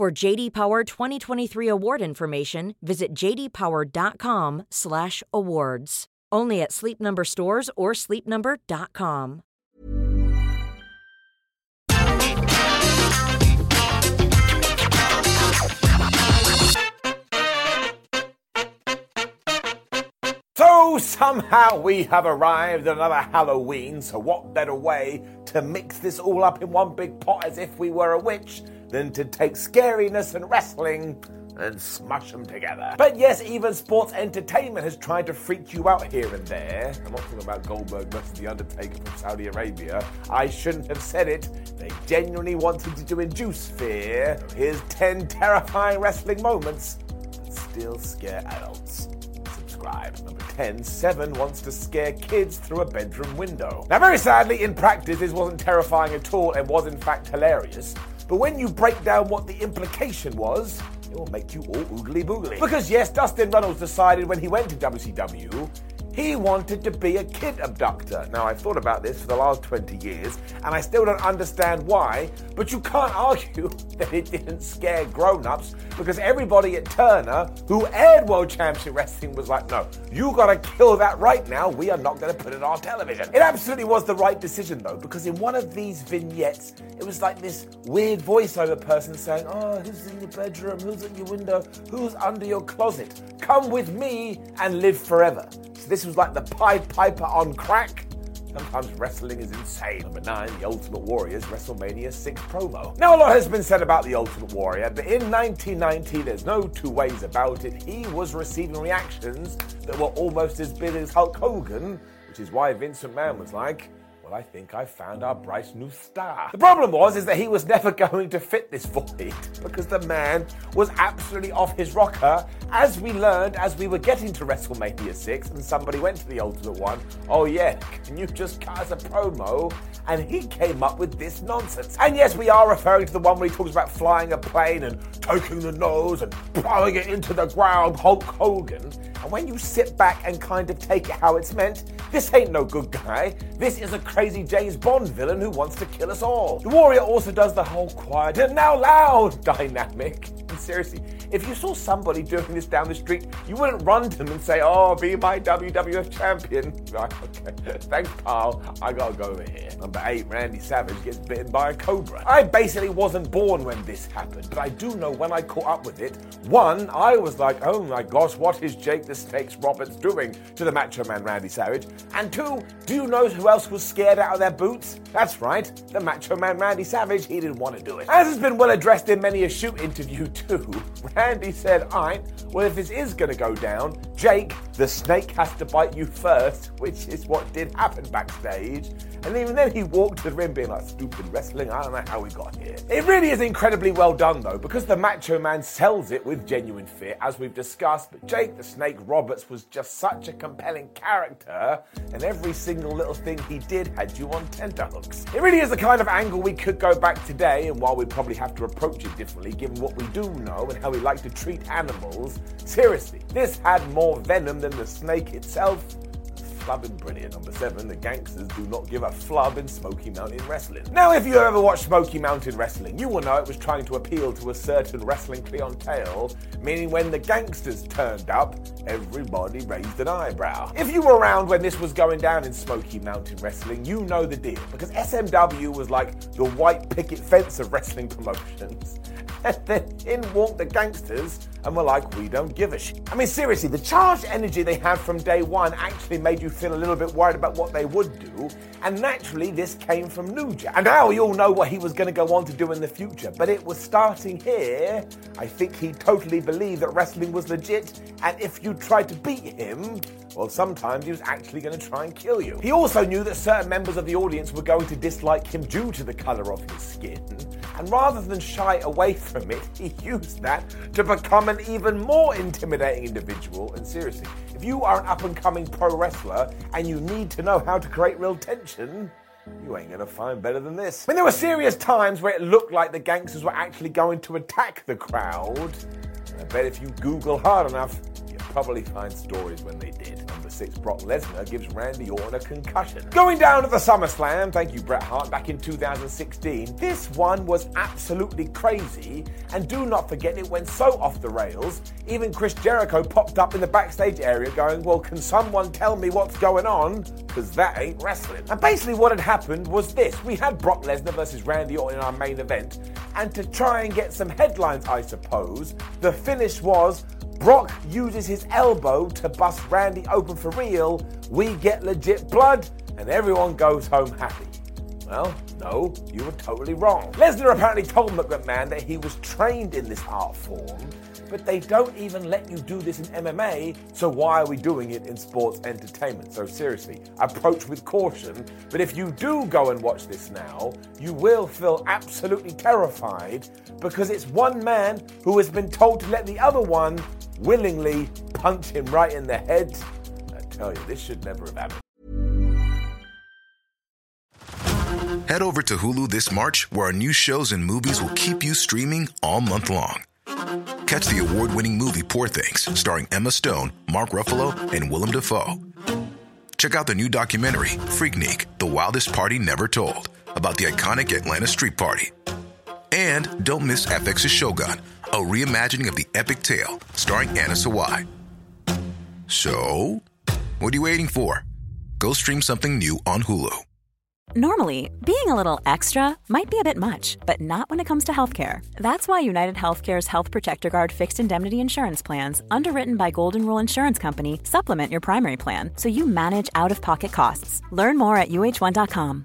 For JD Power 2023 award information, visit jdpower.com/awards. Only at Sleep Number stores or sleepnumber.com. So somehow we have arrived at another Halloween, so what better way to mix this all up in one big pot as if we were a witch than to take scariness and wrestling and smush them together. But yes, even sports entertainment has tried to freak you out here and there. I'm not talking about Goldberg versus The Undertaker from Saudi Arabia. I shouldn't have said it. They genuinely wanted to induce fear. Here's 10 terrifying wrestling moments that still scare adults. Subscribe. Number 10, Seven wants to scare kids through a bedroom window. Now, very sadly, in practice, this wasn't terrifying at all and was in fact hilarious. But when you break down what the implication was, it will make you all oogly boogly. Because yes, Dustin Runnels decided when he went to WCW, he wanted to be a kid abductor. Now, I've thought about this for the last 20 years, and I still don't understand why, but you can't argue that it didn't scare grown ups because everybody at Turner who aired World Championship Wrestling was like, no, you gotta kill that right now. We are not gonna put it on television. It absolutely was the right decision, though, because in one of these vignettes, it was like this weird voiceover person saying, oh, who's in your bedroom? Who's at your window? Who's under your closet? Come with me and live forever. So this was like the Pied Piper on crack. Sometimes wrestling is insane. Number nine, The Ultimate Warrior's WrestleMania 6 promo. Now, a lot has been said about The Ultimate Warrior, but in 1990, there's no two ways about it. He was receiving reactions that were almost as big as Hulk Hogan, which is why Vince McMahon was like, well, I think I found our bright new star. The problem was is that he was never going to fit this void because the man was absolutely off his rocker. As we learned as we were getting to WrestleMania 6 and somebody went to the Ultimate One, oh yeah, can you just cut us a promo? And he came up with this nonsense. And yes, we are referring to the one where he talks about flying a plane and taking the nose and plowing it into the ground, Hulk Hogan. And when you sit back and kind of take it how it's meant, this ain't no good guy. This is a crazy James Bond villain who wants to kill us all. The Warrior also does the whole quiet and now loud dynamic. And seriously, if you saw somebody doing this down the street, you wouldn't run to them and say, Oh, be my WWF champion. Right, okay. Thanks, pal. I gotta go over here. Number eight, Randy Savage gets bitten by a cobra. I basically wasn't born when this happened, but I do know when I caught up with it. One, I was like, Oh my gosh, what is Jake the Snakes Roberts doing to the Macho Man Randy Savage? And two, do you know who else was scared out of their boots? That's right, the Macho Man Randy Savage. He didn't want to do it. As has been well addressed in many a shoot interview too, Randy said, Alright, well, if this is going to go down, Jake, the snake has to bite you first, which is what did happen backstage. And even then, he walked to the ring being like, stupid wrestling, I don't know how we got here. It really is incredibly well done, though, because the Macho Man sells it with genuine fear, as we've discussed. But Jake the Snake Roberts was just such a compelling character, and every single little thing he did had you on tenterhooks. It really is the kind of angle we could go back today, and while we'd probably have to approach it differently, given what we do know and how we like to treat animals, seriously, this had more venom than the snake itself flubbing brilliant. Number seven, the gangsters do not give a flub in Smoky Mountain Wrestling. Now, if you ever watched Smoky Mountain Wrestling, you will know it was trying to appeal to a certain wrestling clientele, meaning when the gangsters turned up, everybody raised an eyebrow. If you were around when this was going down in Smoky Mountain Wrestling, you know the deal, because SMW was like the white picket fence of wrestling promotions. Then in walked the gangsters and were like, we don't give a shit. I mean, seriously, the charged energy they had from day one actually made you feel a little bit worried about what they would do. And naturally, this came from Jack. And now we all know what he was going to go on to do in the future. But it was starting here. I think he totally believed that wrestling was legit. And if you tried to beat him, well, sometimes he was actually going to try and kill you. He also knew that certain members of the audience were going to dislike him due to the colour of his skin. And rather than shy away from it, he used that to become an even more intimidating individual. And seriously, if you are an up and coming pro wrestler and you need to know how to create real tension, you ain't gonna find better than this. I mean, there were serious times where it looked like the gangsters were actually going to attack the crowd. And I bet if you Google hard enough, you'll probably find stories when they did. Number six, Brock Lesnar gives Randy Orton a concussion. Going down to the SummerSlam, thank you, Bret Hart, back in 2016, this one was absolutely crazy. And do not forget, it went so off the rails, even Chris Jericho popped up in the backstage area going, Well, can someone tell me what's going on? Because that ain't wrestling. And basically, what had happened was this we had Brock Lesnar versus Randy Orton in our main event. And to try and get some headlines, I suppose, the finish was Brock uses his elbow to bust Randy open for real, we get legit blood, and everyone goes home happy. Well, no, you were totally wrong. Lesnar apparently told McMahon that he was trained in this art form, but they don't even let you do this in MMA, so why are we doing it in sports entertainment? So seriously, approach with caution, but if you do go and watch this now, you will feel absolutely terrified because it's one man who has been told to let the other one willingly punch him right in the head. I tell you, this should never have happened. Head over to Hulu this March, where our new shows and movies will keep you streaming all month long. Catch the award winning movie Poor Things, starring Emma Stone, Mark Ruffalo, and Willem Dafoe. Check out the new documentary, Freaknik The Wildest Party Never Told, about the iconic Atlanta Street Party. And don't miss FX's Shogun, a reimagining of the epic tale, starring Anna Sawai. So, what are you waiting for? Go stream something new on Hulu. Normally, being a little extra might be a bit much, but not when it comes to healthcare. That's why United Healthcare's Health Protector Guard fixed indemnity insurance plans, underwritten by Golden Rule Insurance Company, supplement your primary plan so you manage out of pocket costs. Learn more at uh1.com.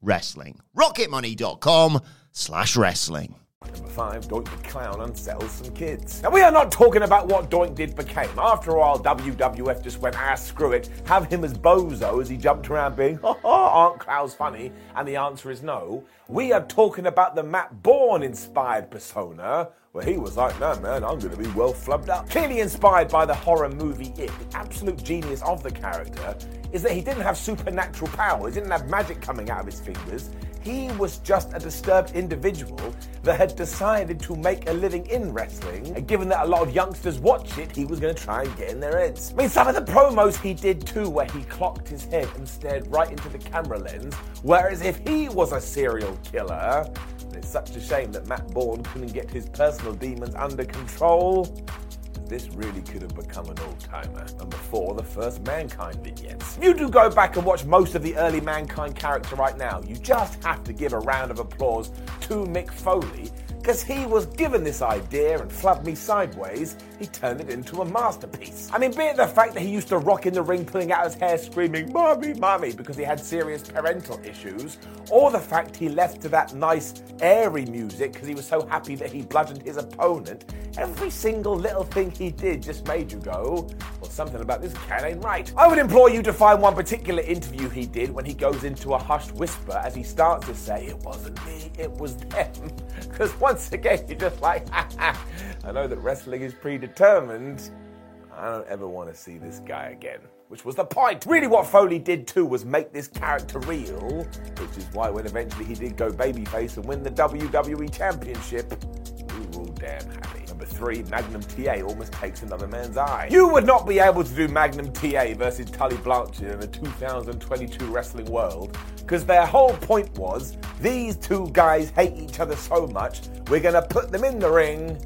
wrestling. rocketmoney.com slash wrestling. Number five, Doink the Clown unsettles some kids. Now, we are not talking about what Doink did became. After a while, WWF just went, ah, screw it, have him as Bozo as he jumped around being, ha clowns funny? And the answer is no. We are talking about the Matt Borne inspired persona, where he was like, no man, I'm going to be well flubbed up. Clearly inspired by the horror movie It, the absolute genius of the character is that he didn't have supernatural powers, he didn't have magic coming out of his fingers. He was just a disturbed individual that had decided to make a living in wrestling. And given that a lot of youngsters watch it, he was going to try and get in their heads. I mean, some of the promos he did too, where he clocked his head and stared right into the camera lens, whereas if he was a serial killer, it's such a shame that Matt Borne couldn't get his personal demons under control. This really could have become an all timer. And before the first Mankind vignettes. You do go back and watch most of the early Mankind character right now, you just have to give a round of applause to Mick Foley because he was given this idea and flubbed me sideways, he turned it into a masterpiece. I mean, be it the fact that he used to rock in the ring pulling out his hair screaming, Mommy, Mommy, because he had serious parental issues, or the fact he left to that nice, airy music because he was so happy that he bludgeoned his opponent, every single little thing he did just made you go, well, something about this cat ain't right. I would implore you to find one particular interview he did when he goes into a hushed whisper as he starts to say, It wasn't me, it was them. Because once again, you're just like, I know that wrestling is predetermined. I don't ever want to see this guy again. Which was the point. Really, what Foley did too was make this character real, which is why when eventually he did go babyface and win the WWE Championship, we were all damn happy. Number three, Magnum TA almost takes another man's eye. You would not be able to do Magnum TA versus Tully Blanchard in the 2022 wrestling world because their whole point was these two guys hate each other so much, we're going to put them in the ring.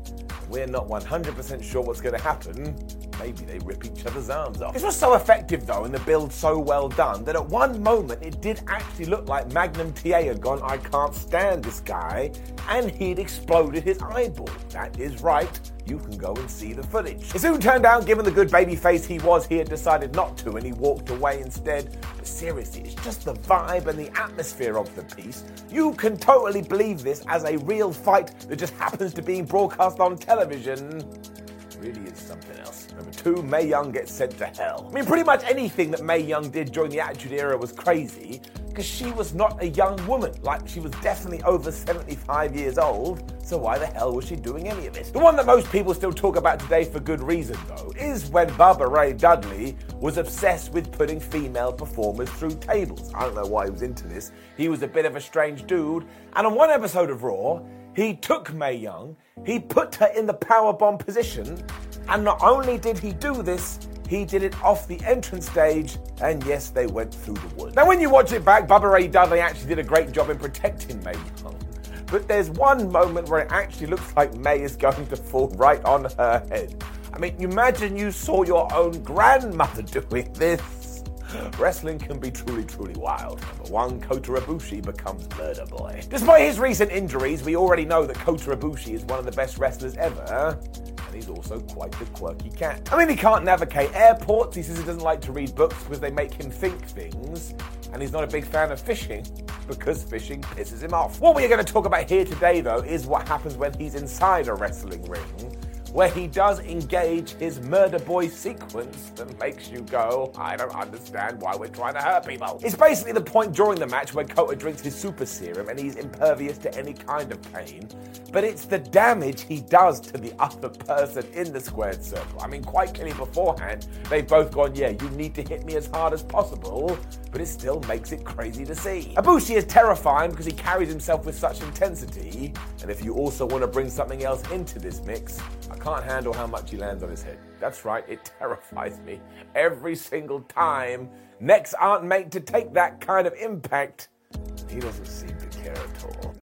We're not 100% sure what's going to happen. Maybe they rip each other's arms off. This was so effective, though, and the build so well done, that at one moment it did actually look like Magnum TA had gone, I can't stand this guy, and he'd exploded his eyeball. That is right you can go and see the footage. It soon turned out, given the good baby face he was, he had decided not to and he walked away instead. But seriously, it's just the vibe and the atmosphere of the piece. You can totally believe this as a real fight that just happens to be broadcast on television really is something else. Number two, Mae Young gets sent to hell. I mean, pretty much anything that Mae Young did during the Attitude Era was crazy, because she was not a young woman. Like, she was definitely over 75 years old, so why the hell was she doing any of this? The one that most people still talk about today for good reason, though, is when Bubba Ray Dudley was obsessed with putting female performers through tables. I don't know why he was into this. He was a bit of a strange dude, and on one episode of Raw, he took Mae Young, he put her in the powerbomb position, and not only did he do this, he did it off the entrance stage, and yes, they went through the wood. Now, when you watch it back, Bubba Ray Dudley actually did a great job in protecting Mae Young. But there's one moment where it actually looks like Mae is going to fall right on her head. I mean, imagine you saw your own grandmother doing this. Wrestling can be truly, truly wild. Number one, Kota Ibushi becomes Murder Boy. Despite his recent injuries, we already know that Kota Ibushi is one of the best wrestlers ever and he's also quite the quirky cat. I mean, he can't navigate airports, he says he doesn't like to read books because they make him think things, and he's not a big fan of fishing because fishing pisses him off. What we are going to talk about here today, though, is what happens when he's inside a wrestling ring where he does engage his murder boy sequence that makes you go, I don't understand why we're trying to hurt people. It's basically the point during the match where Kota drinks his super serum and he's impervious to any kind of pain, but it's the damage he does to the other person in the squared circle. I mean, quite clearly beforehand, they've both gone, yeah, you need to hit me as hard as possible, but it still makes it crazy to see. Ibushi is terrifying because he carries himself with such intensity, and if you also want to bring something else into this mix, can't handle how much he lands on his head. That's right, it terrifies me every single time. Necks aren't made to take that kind of impact. He doesn't seem to care at all.